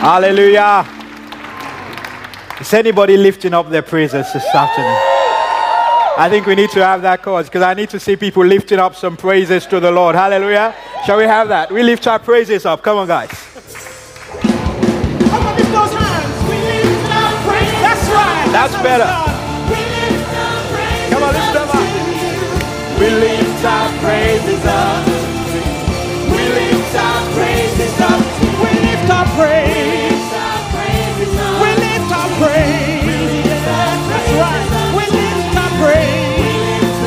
Hallelujah. Is anybody lifting up their praises this afternoon? I think we need to have that cause because I need to see people lifting up some praises to the Lord. Hallelujah. Shall we have that? We lift our praises up. Come on, guys. Come on, lift those hands. We lift our praise. That's right. That's better. We lift our praise. Come on, lift them up. We lift our praises up. We lift our praises up. We lift our praise. We lift our praise. That's right. We lift our praise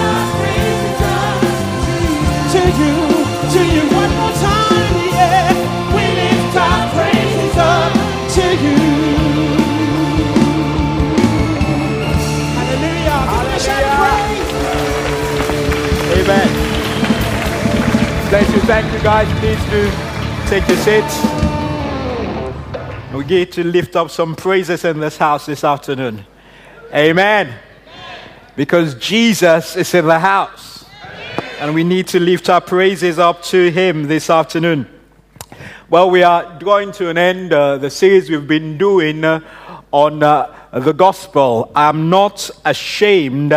to you, to you one more time. Yeah. We lift our praises up to you. Hallelujah. Give him a shout of praise. Amen. Bless you. Thank you, guys. Please do take your seats. We get to lift up some praises in this house this afternoon. Amen. Because Jesus is in the house. And we need to lift our praises up to Him this afternoon. Well, we are going to an end uh, the series we've been doing uh, on uh, the gospel. I'm not ashamed.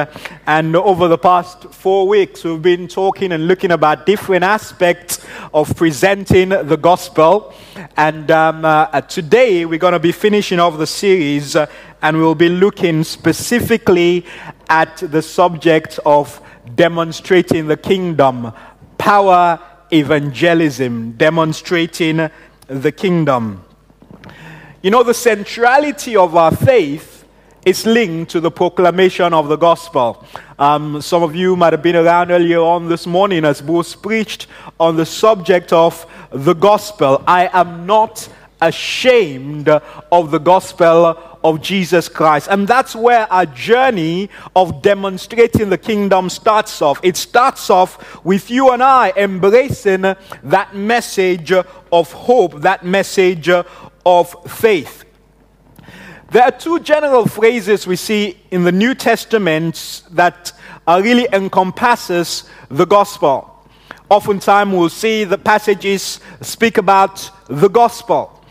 And over the past four weeks, we've been talking and looking about different aspects of presenting the gospel. And um, uh, today, we're going to be finishing off the series uh, and we'll be looking specifically at the subject of demonstrating the kingdom, power evangelism, demonstrating the kingdom. You know, the centrality of our faith is linked to the proclamation of the gospel. Um, some of you might have been around earlier on this morning as Bruce preached on the subject of the gospel. I am not ashamed of the gospel of Jesus Christ. And that's where our journey of demonstrating the kingdom starts off. It starts off with you and I embracing that message of hope, that message of faith. There are two general phrases we see in the New Testament that uh, really encompasses the gospel. Oftentimes we'll see the passages speak about the gospel.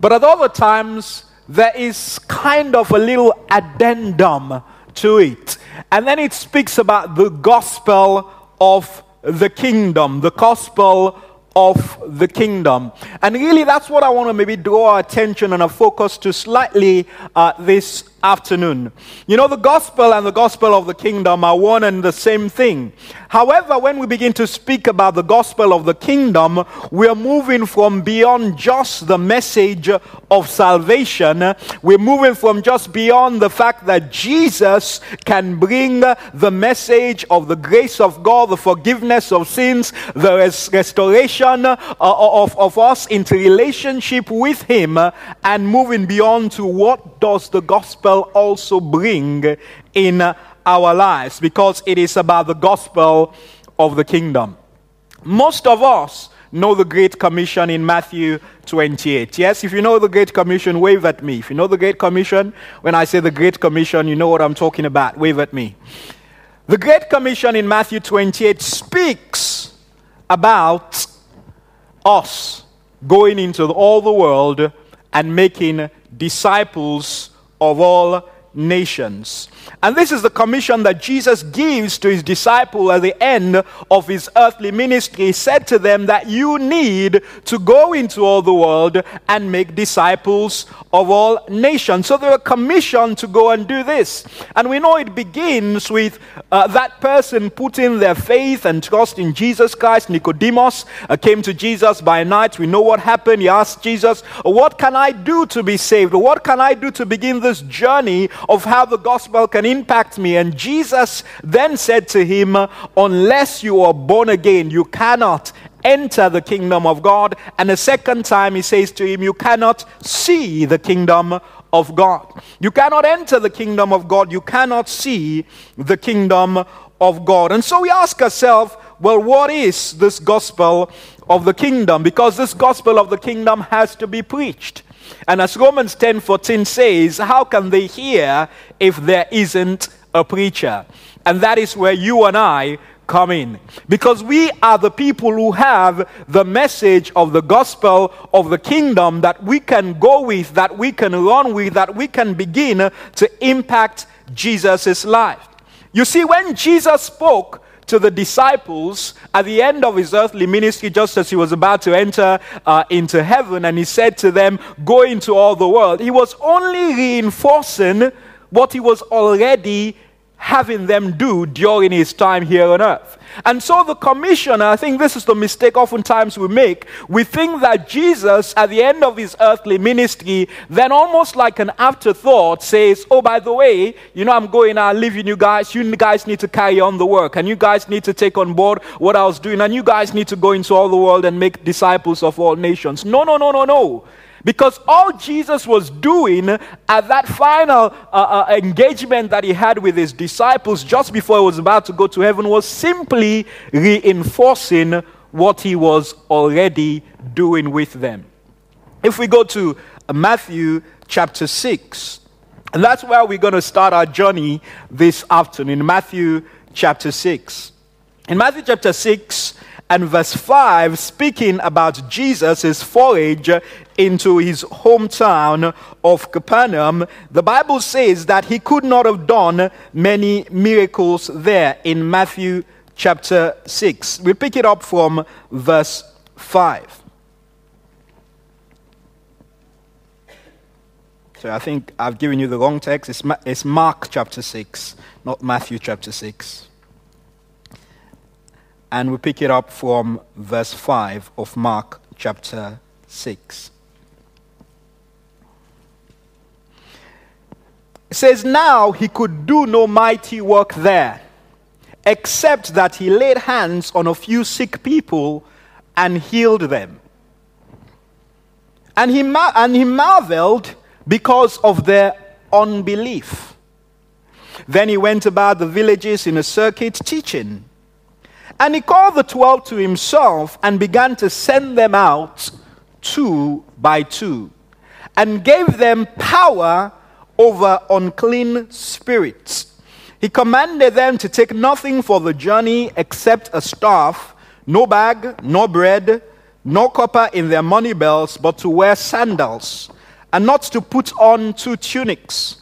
But at other times, there is kind of a little addendum to it. And then it speaks about the gospel of the kingdom, the gospel of the kingdom. And really, that's what I want to maybe draw our attention and our focus to slightly uh, this afternoon. You know, the gospel and the gospel of the kingdom are one and the same thing. However, when we begin to speak about the gospel of the kingdom, we are moving from beyond just the message of salvation. We're moving from just beyond the fact that Jesus can bring the message of the grace of God, the forgiveness of sins, the res- restoration uh, of, of us into relationship with Him, and moving beyond to what does the gospel also bring in our lives because it is about the gospel of the kingdom. Most of us know the Great Commission in Matthew 28. Yes, if you know the Great Commission, wave at me. If you know the Great Commission, when I say the Great Commission, you know what I'm talking about. Wave at me. The Great Commission in Matthew 28 speaks about us going into all the world and making disciples of all nations. And this is the commission that Jesus gives to his disciple at the end of his earthly ministry. He said to them that you need to go into all the world and make disciples of all nations. So they were commissioned to go and do this. And we know it begins with uh, that person putting their faith and trust in Jesus Christ. Nicodemus uh, came to Jesus by night. We know what happened. He asked Jesus, What can I do to be saved? What can I do to begin this journey of how the gospel can impact me. And Jesus then said to him, Unless you are born again, you cannot enter the kingdom of God. And a second time, he says to him, You cannot see the kingdom of God. You cannot enter the kingdom of God. You cannot see the kingdom of God. And so we ask ourselves, well, what is this gospel of the kingdom? Because this gospel of the kingdom has to be preached. And as Romans 10:14 says, how can they hear if there isn't a preacher? And that is where you and I come in. Because we are the people who have the message of the gospel of the kingdom that we can go with, that we can run with, that we can begin to impact Jesus' life. You see, when Jesus spoke to the disciples at the end of his earthly ministry, just as he was about to enter uh, into heaven, and he said to them, Go into all the world, he was only reinforcing what he was already having them do during his time here on earth. And so the commissioner, I think this is the mistake oftentimes we make. We think that Jesus, at the end of his earthly ministry, then almost like an afterthought says, Oh, by the way, you know, I'm going I'm leaving you guys. You guys need to carry on the work, and you guys need to take on board what I was doing, and you guys need to go into all the world and make disciples of all nations. No, no, no, no, no. Because all Jesus was doing at that final uh, uh, engagement that he had with his disciples just before he was about to go to heaven was simply reinforcing what he was already doing with them. If we go to Matthew chapter 6, and that's where we're going to start our journey this afternoon, Matthew chapter 6. In Matthew chapter 6, and verse 5, speaking about Jesus' forage into his hometown of Capernaum, the Bible says that he could not have done many miracles there in Matthew chapter 6. We pick it up from verse 5. So I think I've given you the wrong text. It's, Ma- it's Mark chapter 6, not Matthew chapter 6 and we pick it up from verse 5 of Mark chapter 6. Says, Now he could do no mighty work there, except that he laid hands on a few sick people and healed them. And he, mar- and he marveled because of their unbelief. Then he went about the villages in a circuit teaching and he called the twelve to himself and began to send them out two by two and gave them power over unclean spirits. He commanded them to take nothing for the journey except a staff, no bag, no bread, no copper in their money belts, but to wear sandals, and not to put on two tunics.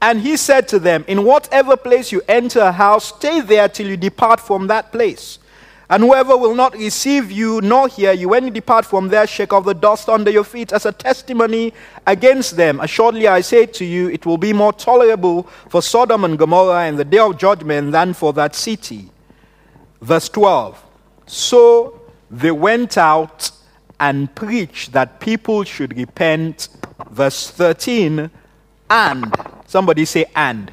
And he said to them, In whatever place you enter a house, stay there till you depart from that place. And whoever will not receive you nor hear you, when you depart from there, shake off the dust under your feet as a testimony against them. Assuredly, I say to you, it will be more tolerable for Sodom and Gomorrah in the day of judgment than for that city. Verse 12. So they went out and preached that people should repent. Verse 13. And Somebody say, and.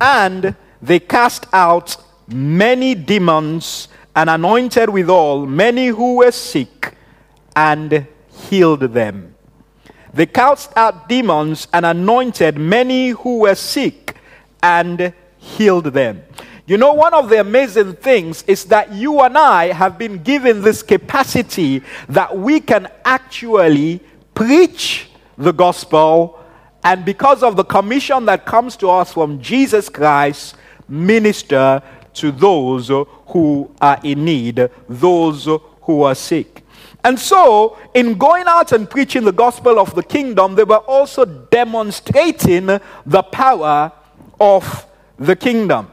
And they cast out many demons and anointed withal many who were sick and healed them. They cast out demons and anointed many who were sick and healed them. You know, one of the amazing things is that you and I have been given this capacity that we can actually preach the gospel and because of the commission that comes to us from Jesus Christ, minister to those who are in need, those who are sick. And so, in going out and preaching the gospel of the kingdom, they were also demonstrating the power of the kingdom.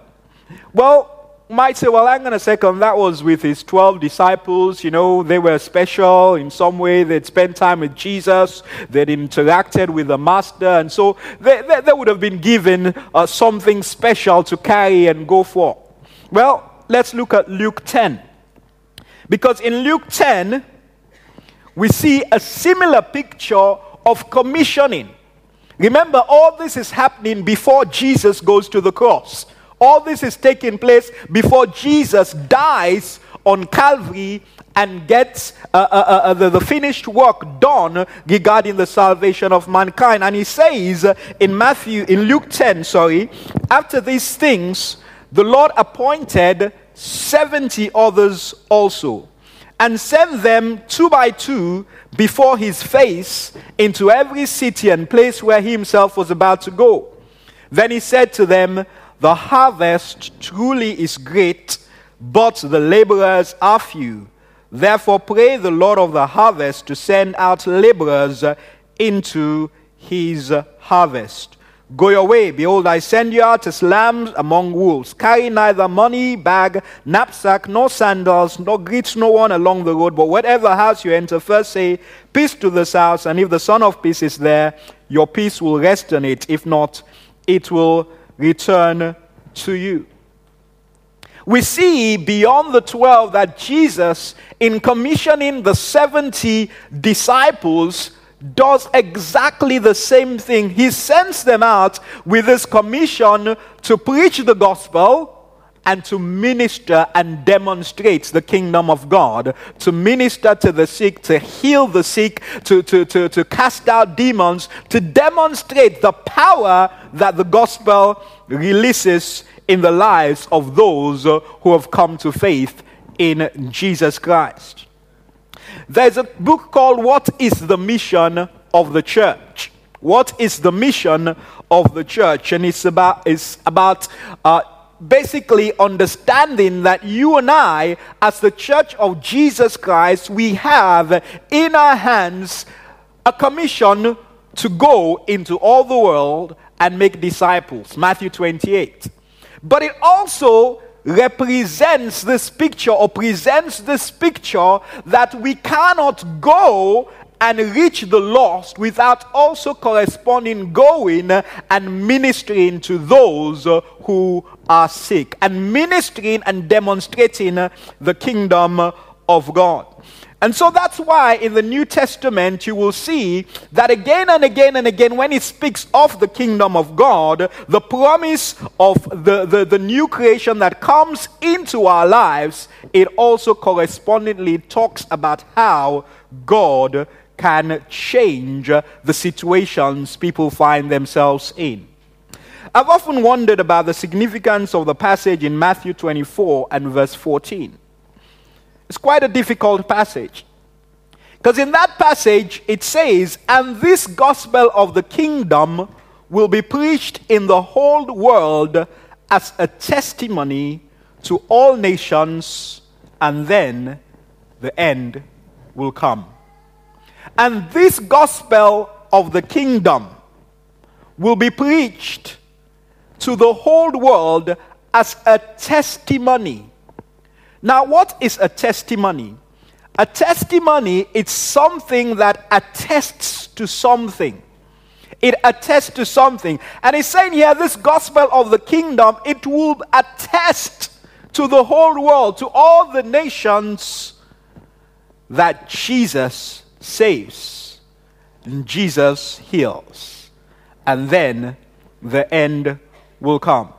Well, might say, well, hang on a second, that was with his 12 disciples. You know, they were special in some way. They'd spent time with Jesus, they'd interacted with the Master, and so they, they, they would have been given uh, something special to carry and go for. Well, let's look at Luke 10. Because in Luke 10, we see a similar picture of commissioning. Remember, all this is happening before Jesus goes to the cross. All this is taking place before Jesus dies on Calvary and gets uh, uh, uh, uh, the, the, finished work done regarding the salvation of mankind. And he says in Matthew, in Luke 10, sorry, after these things, the Lord appointed 70 others also and sent them two by two before his face into every city and place where he himself was about to go. Then he said to them, The harvest truly is great, but the laborers are few. Therefore, pray the Lord of the harvest to send out laborers into his harvest. Go your way. Behold, I send you out as lambs among wolves. Carry neither money, bag, knapsack, nor sandals, nor greet no one along the road. But whatever house you enter, first say, Peace to this house. And if the Son of Peace is there, your peace will rest on it. If not, it will return to you. We see beyond the 12 that Jesus, in commissioning the 70 disciples, does exactly the same thing. He sends them out with this commission to preach the gospel and to minister and demonstrate the kingdom of God, to minister to the sick, to heal the sick, to, to, to, to cast out demons, to demonstrate the power that the gospel releases in the lives of those who have come to faith in Jesus Christ. There's a book called What is the Mission of the Church? What is the mission of the church? And it's about, it's about uh, basically understanding that you and I, as the church of Jesus Christ, we have in our hands a commission to go into all the world and make disciples. Matthew 28. But it also represents this picture or presents this picture that we cannot go and reach the lost without also corresponding going and ministering to those uh, who are sick and ministering and demonstrating uh, the kingdom of God. And so that's why in the New Testament you will see that again and again and again, when it speaks of the kingdom of God, the promise of the, the, the, new creation that comes into our lives, it also correspondingly talks about how God can change the situations people find themselves in. I've often wondered about the significance of the passage in Matthew 24 and verse 14. It's quite a difficult passage. Because in that passage, it says, And this gospel of the kingdom will be preached in the whole world as a testimony to all nations, and then the end will come. And this gospel of the kingdom will be preached to the whole world as a testimony now, what is a testimony? A testimony is something that attests to something. It attests to something. And he's saying here, this gospel of the kingdom, it will attest to the whole world, to all the nations, that Jesus saves and Jesus heals. And then the end will come.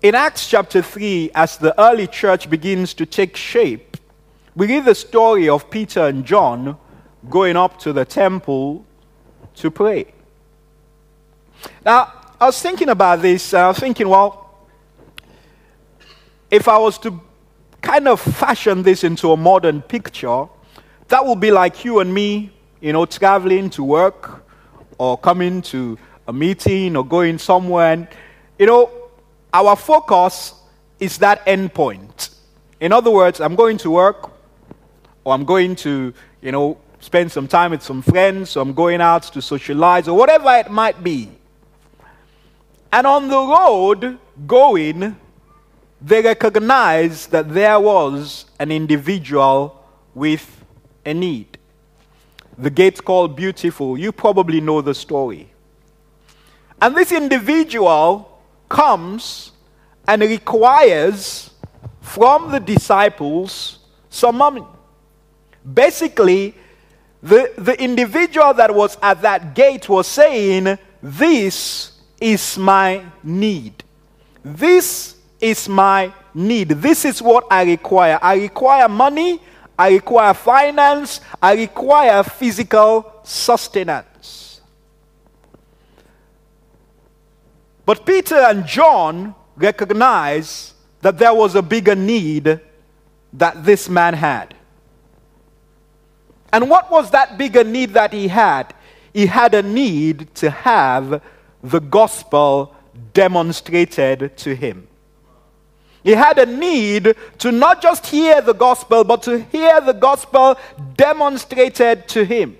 In Acts chapter 3, as the early church begins to take shape, we read the story of Peter and John going up to the temple to pray. Now, I was thinking about this, I was thinking, well, if I was to kind of fashion this into a modern picture, that would be like you and me, you know, traveling to work or coming to a meeting or going somewhere. And, you know, our focus is that end point. In other words, I'm going to work, or I'm going to, you know, spend some time with some friends, or I'm going out to socialize, or whatever it might be. And on the road going, they recognized that there was an individual with a need. The gate called Beautiful. You probably know the story. And this individual comes and requires from the disciples some money. Basically, the, the individual that was at that gate was saying, This is my need. This is my need. This is what I require. I require money. I require finance. I require physical sustenance. But Peter and John recognized that there was a bigger need that this man had. And what was that bigger need that he had? He had a need to have the gospel demonstrated to him. He had a need to not just hear the gospel, but to hear the gospel demonstrated to him.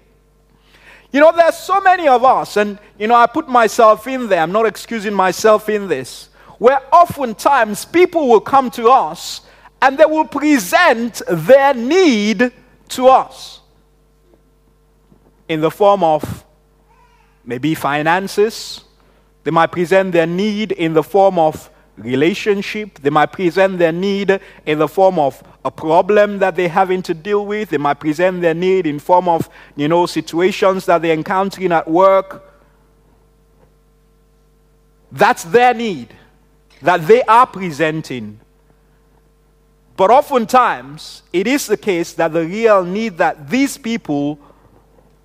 You know, there's so many of us, and, you know, I put myself in there, I'm not excusing myself in this, where oftentimes people will come to us and they will present their need to us in the form of maybe finances. They might present their need in the form of relationship. They might present their need in the form of a problem that they're having to deal with. They might present their need in form of, you know, situations that they're encountering at work. That's their need that they are presenting. But oftentimes, it is the case that the real need that these people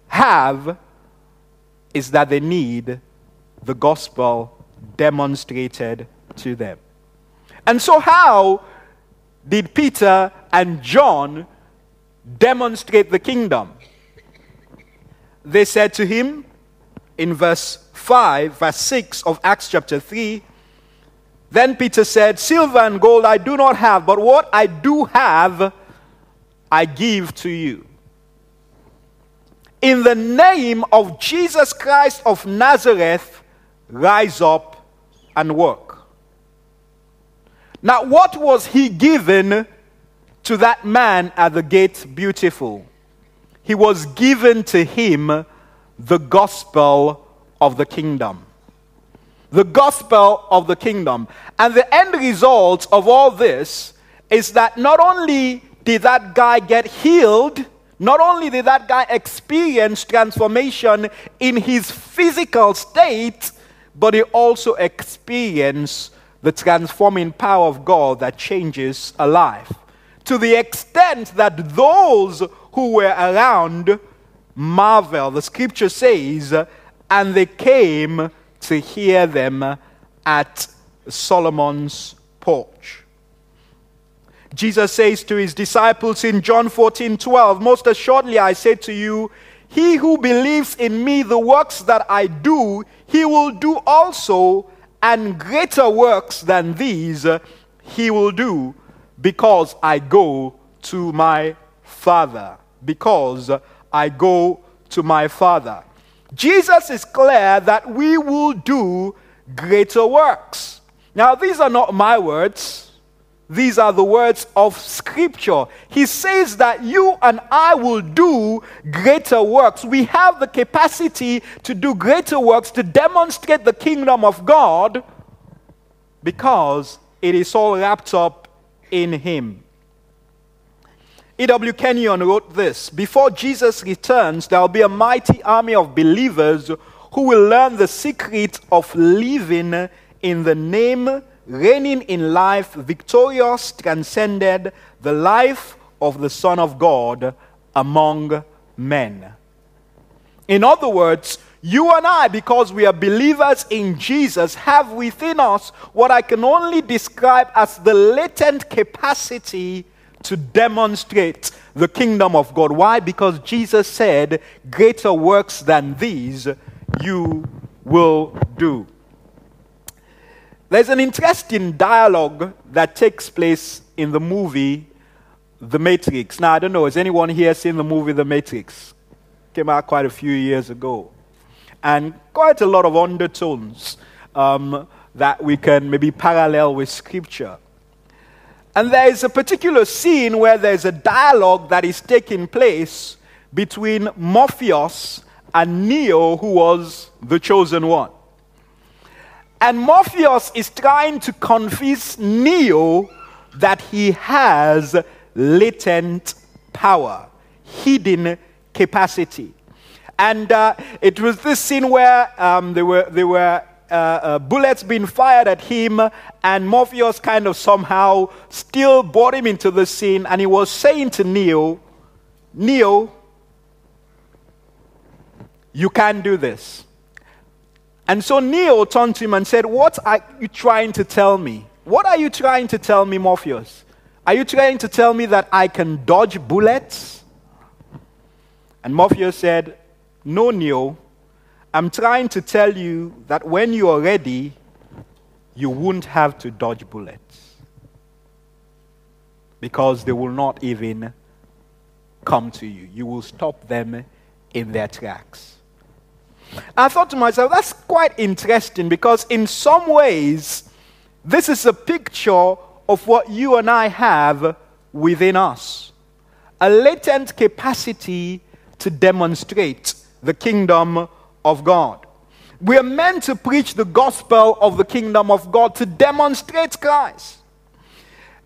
have is that they need the gospel demonstrated to them. And so, how did Peter and John demonstrate the kingdom? They said to him in verse 5, verse 6 of Acts chapter 3, then Peter said, Silver and gold I do not have, but what I do have, I give to you. In the name of Jesus Christ of Nazareth, rise up and work. Now, what was he given to that man at the gate beautiful? He was given to him the gospel of the kingdom the gospel of the kingdom. And the end result of all this is that not only did that guy get healed, not only did that guy experience transformation in his physical state, but he also experienced the transforming power of God that changes a life. To the extent that those who were around marvel, the scripture says, and they came to hear them at Solomon's porch. Jesus says to his disciples in John 14 12, Most assuredly I say to you, he who believes in me, the works that I do, he will do also, and greater works than these uh, he will do, because I go to my Father. Because I go to my Father. Jesus is clear that we will do greater works. Now, these are not my words. These are the words of Scripture. He says that you and I will do greater works. We have the capacity to do greater works to demonstrate the kingdom of God because it is all wrapped up in Him. E.W. Kenyon wrote this Before Jesus returns, there will be a mighty army of believers who will learn the secret of living in the name, reigning in life, victorious, transcended, the life of the Son of God among men. In other words, you and I, because we are believers in Jesus, have within us what I can only describe as the latent capacity to demonstrate the kingdom of God. Why? Because Jesus said, Greater works than these you will do. There's an interesting dialogue that takes place in the movie The Matrix. Now, I don't know, has anyone here seen the movie The Matrix? Came out quite a few years ago. And quite a lot of undertones um, that we can maybe parallel with Scripture. And there is a particular scene where there's a dialogue that is taking place between Morpheus and Neo, who was the chosen one. And Morpheus is trying to convince Neo that he has latent power, hidden capacity. And uh, it was this scene where um, they, were, they were uh, uh, bullets being fired at him, and Morpheus kind of somehow still brought him into the scene, and he was saying to Neo, Neo, you can't do this. And so Neo turned to him and said, What are you trying to tell me? What are you trying to tell me, Morpheus? Are you trying to tell me that I can dodge bullets? And Morpheus said, No, Neo, I'm trying to tell you that when you are ready, you won't have to dodge bullets because they will not even come to you. You will stop them in their tracks. I thought to myself, that's quite interesting because, in some ways, this is a picture of what you and I have within us a latent capacity to demonstrate the kingdom of God. We are meant to preach the gospel of the kingdom of God to demonstrate Christ.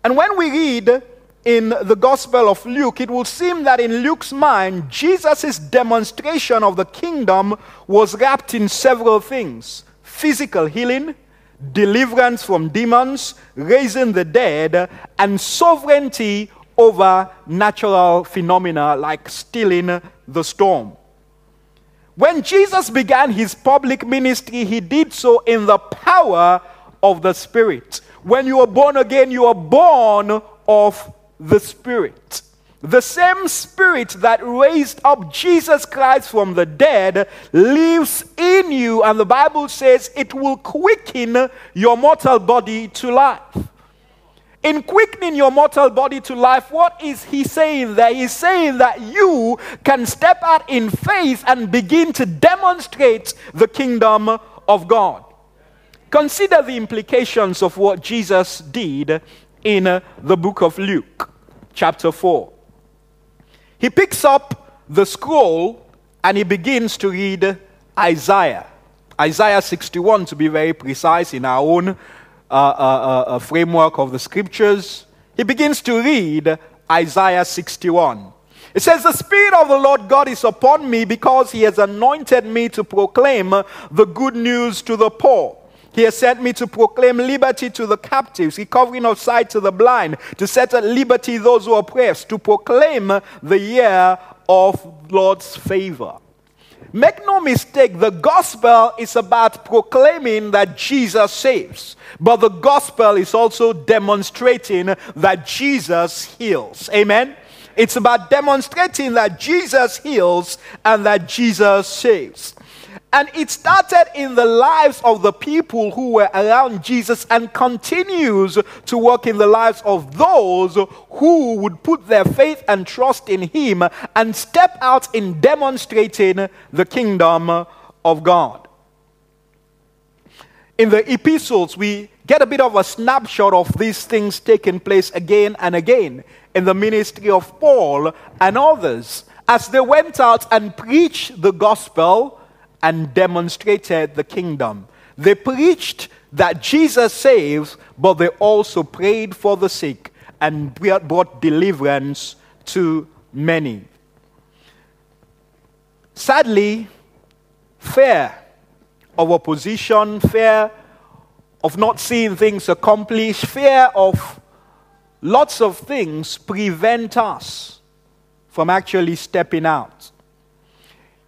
And when we read in the Gospel of Luke, it will seem that in Luke's mind, Jesus' demonstration of the kingdom was wrapped in several things physical healing, deliverance from demons, raising the dead, and sovereignty over natural phenomena like stilling the storm. When Jesus began his public ministry, he did so in the power of the Spirit. When you are born again, you are born of the Spirit. The same Spirit that raised up Jesus Christ from the dead lives in you, and the Bible says it will quicken your mortal body to life. In quickening your mortal body to life, what is he saying there? He's saying that you can step out in faith and begin to demonstrate the kingdom of God. Consider the implications of what Jesus did in the book of Luke, chapter 4. He picks up the scroll and he begins to read Isaiah. Isaiah 61, to be very precise, in our own uh, uh, uh, framework of the scriptures, he begins to read Isaiah 61. It says, The Spirit of the Lord God is upon me because he has anointed me to proclaim the good news to the poor. He has sent me to proclaim liberty to the captives, recovering of sight to the blind, to set at liberty those who are oppressed, to proclaim the year of Lord's favor. Make no mistake, the gospel is about proclaiming that Jesus saves. But the gospel is also demonstrating that Jesus heals. Amen? It's about demonstrating that Jesus heals and that Jesus saves. And it started in the lives of the people who were around Jesus and continues to work in the lives of those who would put their faith and trust in Him and step out in demonstrating the kingdom of God. In the epistles, we get a bit of a snapshot of these things taking place again and again in the ministry of Paul and others as they went out and preached the gospel and demonstrated the kingdom. They preached that Jesus saves, but they also prayed for the sick and brought deliverance to many. Sadly, fear of opposition, fear of not seeing things accomplished, fear of lots of things prevent us from actually stepping out.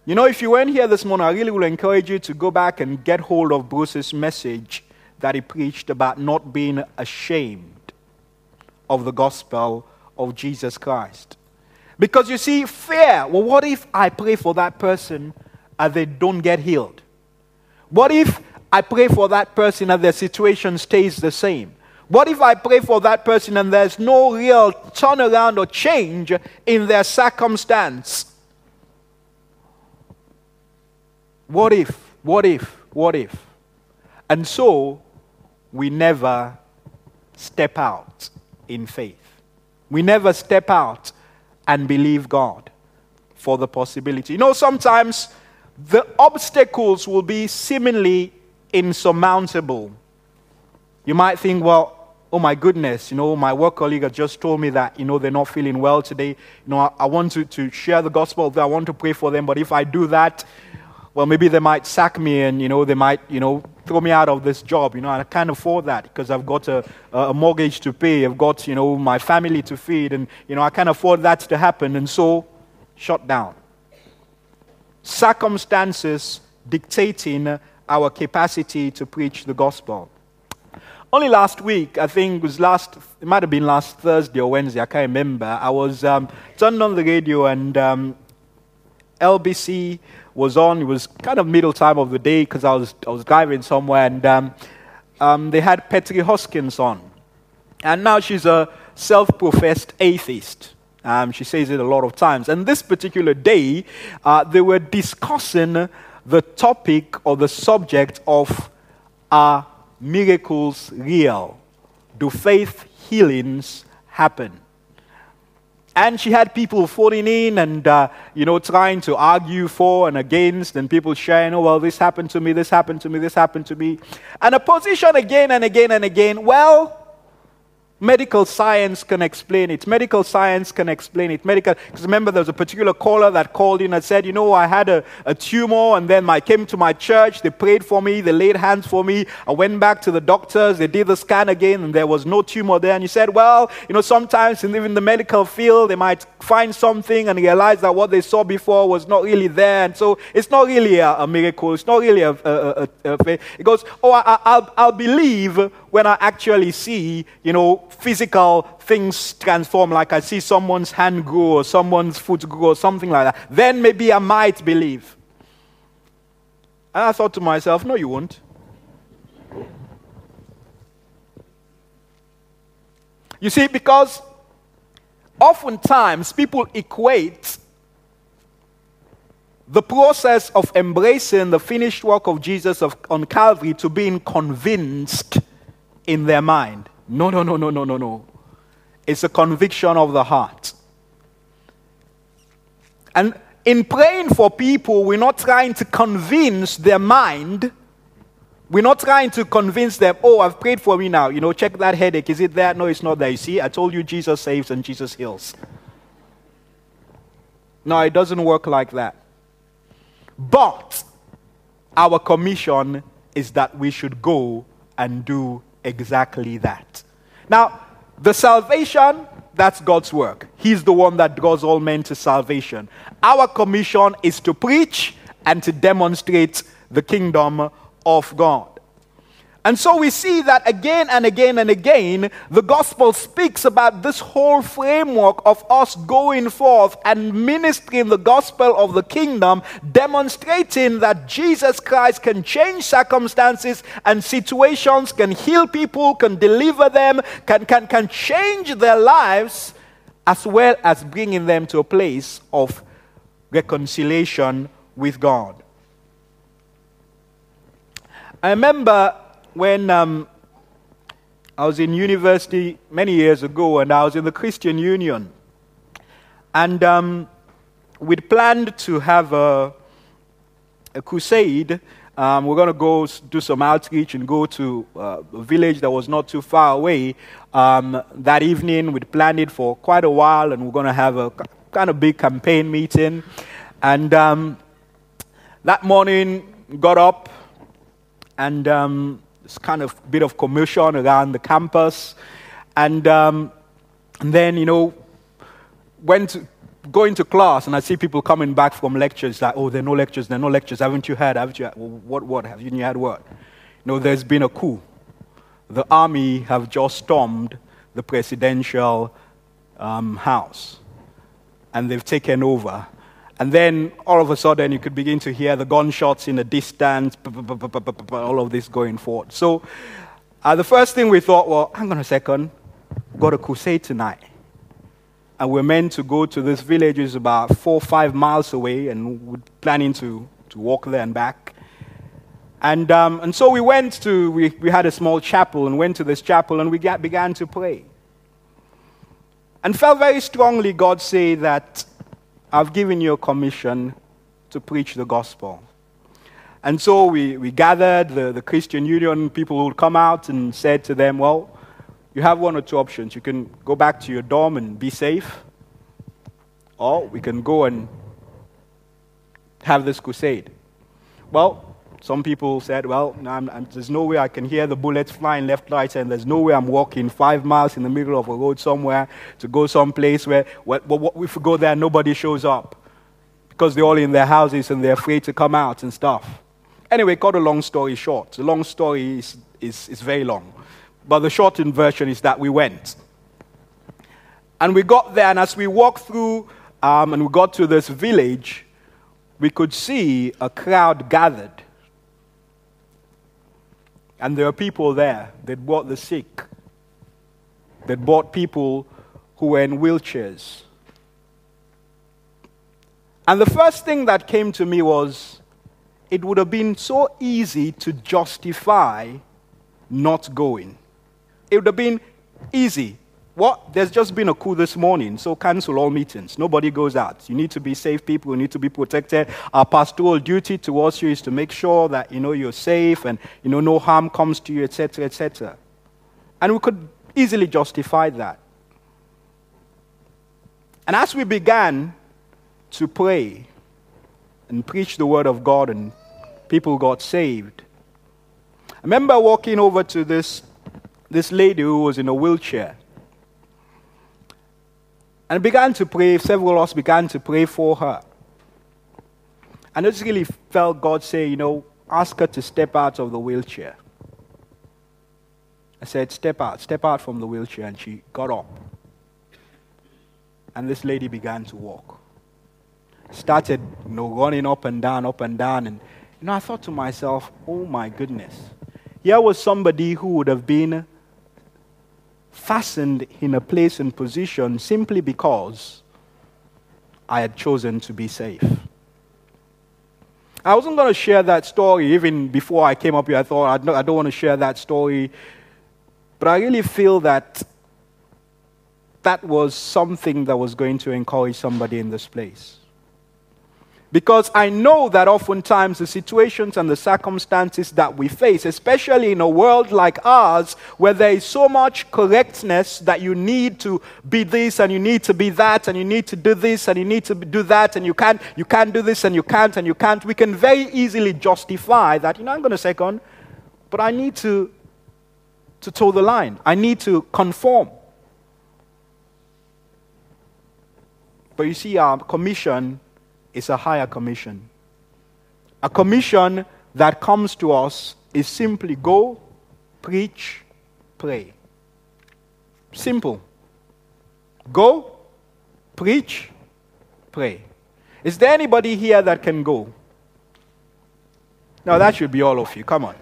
You know, if you weren't here this morning, I really will encourage you to go back and get hold of Bruce's message that he preached about not being ashamed of the gospel of Jesus Christ. Because you see, fear well, what if I pray for that person and they don't get healed? What if I pray for that person and their situation stays the same? What if I pray for that person and there's no real turnaround or change in their circumstance? What if? What if? What if? And so we never step out in faith. We never step out and believe God for the possibility. You know, sometimes the obstacles will be seemingly insurmountable. You might think, well, oh my goodness, you know, my work colleague has just told me that, you know, they're not feeling well today. You know, I, I want to, to share the gospel, I want to pray for them, but if I do that, well, maybe they might sack me and, you know, they might, you know, throw me out of this job. You know, I can't afford that because I've got a, a mortgage to pay. I've got, you know, my family to feed. And, you know, I can't afford that to happen. And so, shut down. Circumstances dictating our capacity to preach the gospel. Only last week, I think it was last, it might have been last Thursday or Wednesday, I can't remember. I was um, turned on the radio and um, LBC was on. It was kind of middle time of the day because I was, I was driving somewhere and um, um, they had Petrie Hosken on. And now she's a self professed atheist. Um, she says it a lot of times. And this particular day, uh, they were discussing the topic or the subject of are miracles real? Do faith healings happen? And she had people falling in and, uh, you know, trying to argue for and against, and people sharing, oh, well, this happened to me, this happened to me, this happened to me. And a position again and again and again, well, Medical science can explain it. Medical science can explain it. Medical, because remember, there was a particular caller that called in and said, You know, I had a, a tumor, and then I came to my church. They prayed for me, they laid hands for me. I went back to the doctors, they did the scan again, and there was no tumor there. And you said, Well, you know, sometimes in even the medical field, they might find something and realize that what they saw before was not really there. And so it's not really a, a miracle. It's not really a, a, a, a It goes, Oh, I, I'll, I'll believe when I actually see, you know, physical things transform, like I see someone's hand grow or someone's foot grow or something like that, then maybe I might believe. And I thought to myself, no, you won't. You see, because oftentimes people equate the process of embracing the finished work of Jesus of, on Calvary to being convinced in their mind. No, no, no, no, no, no, no. It's a conviction of the heart. And in praying for people, we're not trying to convince their mind. We're not trying to convince them, oh, I've prayed for you now. You know, check that headache. Is it there? No, it's not there. You see, I told you Jesus saves and Jesus heals. No, it doesn't work like that. But our commission is that we should go and do exactly that. Now, the salvation, that's God's work. He's the one that draws all men to salvation. Our commission is to preach and to demonstrate the kingdom of God. And so we see that again and again and again, the gospel speaks about this whole framework of us going forth and ministering the gospel of the kingdom, demonstrating that Jesus Christ can change circumstances and situations, can heal people, can deliver them, can, can, can change their lives, as well as bringing them to a place of reconciliation with God. I remember when um, I was in university many years ago and I was in the Christian Union. And um, we'd planned to have a, a crusade. Um, we're going to go do some outreach and go to uh, a village that was not too far away. Um, that evening, we'd planned it for quite a while, and we're going to have a kind of big campaign meeting. And um, that morning, got up and um, kind of bit of commotion around the campus. And, um, and then, you know, went to, going to class and I see people coming back from lectures like, oh, there are no lectures, there are no lectures. Haven't you heard? Haven't you heard? Well, what, what? Have you heard what? You know, there's been a coup. The army have just stormed the presidential um, house and they've taken over and then all of a sudden, you could begin to hear the gunshots in the distance, all of this going forward. So, uh, the first thing we thought, well, hang on a second, got a crusade tonight. And we're meant to go to this village, is about four or five miles away, and we're planning to, to walk there and back. And, um, and so we went to, we, we had a small chapel and went to this chapel and we got, began to pray. And felt very strongly God say that I've given you a commission to preach the gospel. And so we, we gathered, the, the Christian Union people who would come out and said to them, Well, you have one or two options. You can go back to your dorm and be safe, or we can go and have this crusade. Well, some people said, well, I'm, I'm, there's no way I can hear the bullets flying left, right, and there's no way I'm walking five miles in the middle of a road somewhere to go someplace where, what, if we go there, nobody shows up because they're all in their houses and they're afraid to come out and stuff. Anyway, cut a long story short. The long story is, is, is very long. But the shortened version is that we went. And we got there, and as we walked through um, and we got to this village, we could see a crowd gathered. And there are people there that brought the sick, that brought people who were in wheelchairs. And the first thing that came to me was it would have been so easy to justify not going. It would have been easy. What? There's just been a coup this morning, so cancel all meetings. Nobody goes out. You need to be safe people, you need to be protected. Our pastoral duty towards you is to make sure that you know you're safe and you know no harm comes to you, etc., etc. And we could easily justify that. And as we began to pray and preach the word of God and people got saved, I remember walking over to this, this lady who was in a wheelchair. And began to pray, several of us began to pray for her. And I just really felt God say, you know, ask her to step out of the wheelchair. I said, step out, step out from the wheelchair. And she got up. And this lady began to walk. Started, you know, running up and down, up and down. And, you know, I thought to myself, oh my goodness. Here was somebody who would have been fastened in a place and position simply because I had chosen to be safe. I wasn't going to share that story even before I came up here. I thought, I don't want to share that story. But I really feel that that was something that was going to encourage somebody in this place. Because I know that oftentimes the situations and the circumstances that we face, especially in a world like ours, where there is so much correctness that you need to be this and you need to be that and you need to do this and you need to do that and you can't, you can't do this and you can't and you can't, we can very easily justify that, you know, I'm going to second, but I need to, to toe the line. I need to conform. But you see, our commission is a higher commission. A commission that comes to us is simply go, preach, pray. Simple. Go, preach, pray. Is there anybody here that can go? Now, that should be all of you. Come on.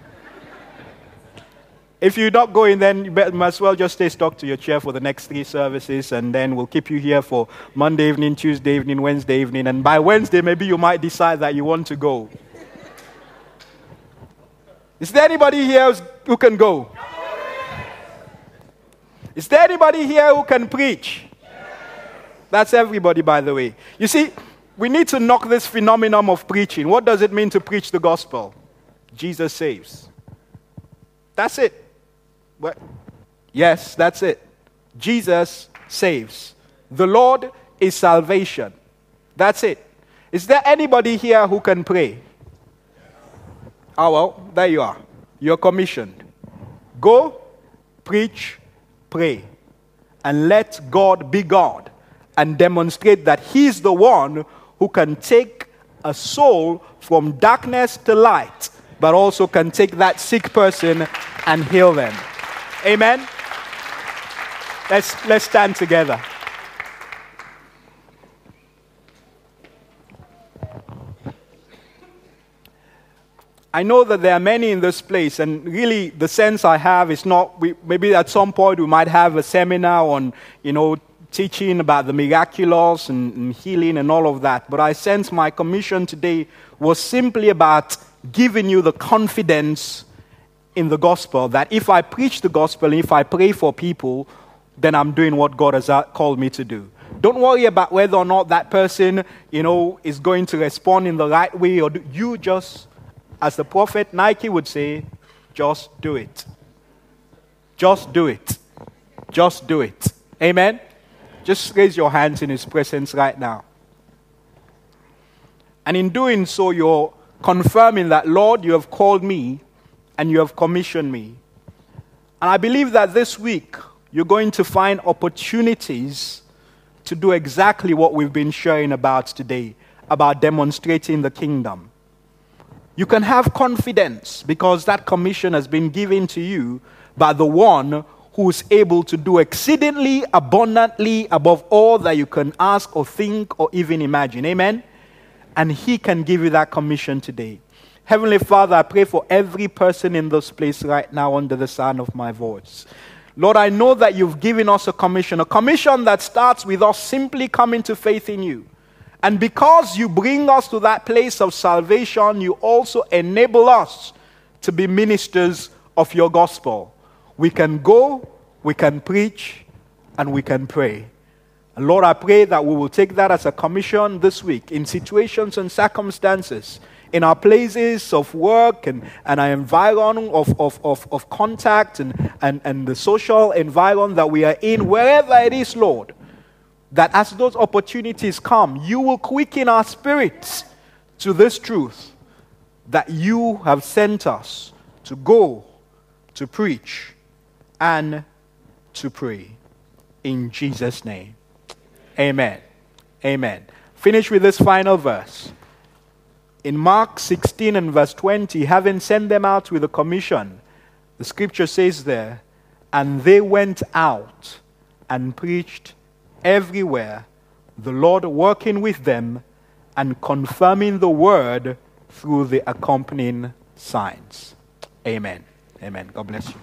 If you're not going, then you might as well just stay stuck to your chair for the next three services, and then we'll keep you here for Monday evening, Tuesday evening, Wednesday evening, and by Wednesday, maybe you might decide that you want to go. Is there anybody here who can go? Is there anybody here who can preach? That's everybody, by the way. You see, we need to knock this phenomenon of preaching. What does it mean to preach the gospel? Jesus saves. That's it. What? Yes, that's it. Jesus saves. The Lord is salvation. That's it. Is there anybody here who can pray? Oh, well, there you are. You're commissioned. Go, preach, pray, and let God be God and demonstrate that He's the one who can take a soul from darkness to light, but also can take that sick person and heal them. Amen? Let's, let's stand together. I know that there are many in this place, and really the sense I have is not, we, maybe at some point we might have a seminar on, you know, teaching about the miraculous and, and healing and all of that, but I sense my commission today was simply about giving you the confidence in the gospel that if I preach the gospel and if I pray for people, then I'm doing what God has uh, called me to do. Don't worry about whether or not that person, you know, is going to respond in the right way or do, you just, as the prophet Nike would say, just do it. Just do it. Just do it. Amen. Just raise your hands in his presence right now. And in doing so, you're confirming that, Lord, you have called me and you have commissioned me. And I believe that this week you're going to find opportunities to do exactly what we've been sharing about today about demonstrating the kingdom. You can have confidence because that commission has been given to you by the one who is able to do exceedingly abundantly above all that you can ask or think or even imagine. Amen? and He can give you that commission today. Heavenly Father, I pray for every person in this place right now under the sound of my voice. Lord, I know that you've given us a commission, a commission that starts with us simply coming to faith in you. And because you bring us to that place of salvation, you also enable us to be ministers of your gospel. We can go, we can preach, and we can pray. And Lord, I pray that we will take that as a commission this week in situations and circumstances, in our places of work and, and our environment of, of, of, of contact and, and, and the social environment that we are in, wherever it is, Lord, that as those opportunities come, you will quicken our spirits to this truth that you have sent us to go, to preach, and to pray. In Jesus' name. Amen. Amen. Finish with this final verse. In Mark 16 and verse 20, having sent them out with a commission, the scripture says there, and they went out and preached everywhere, the Lord working with them and confirming the word through the accompanying signs. Amen. Amen. God bless you.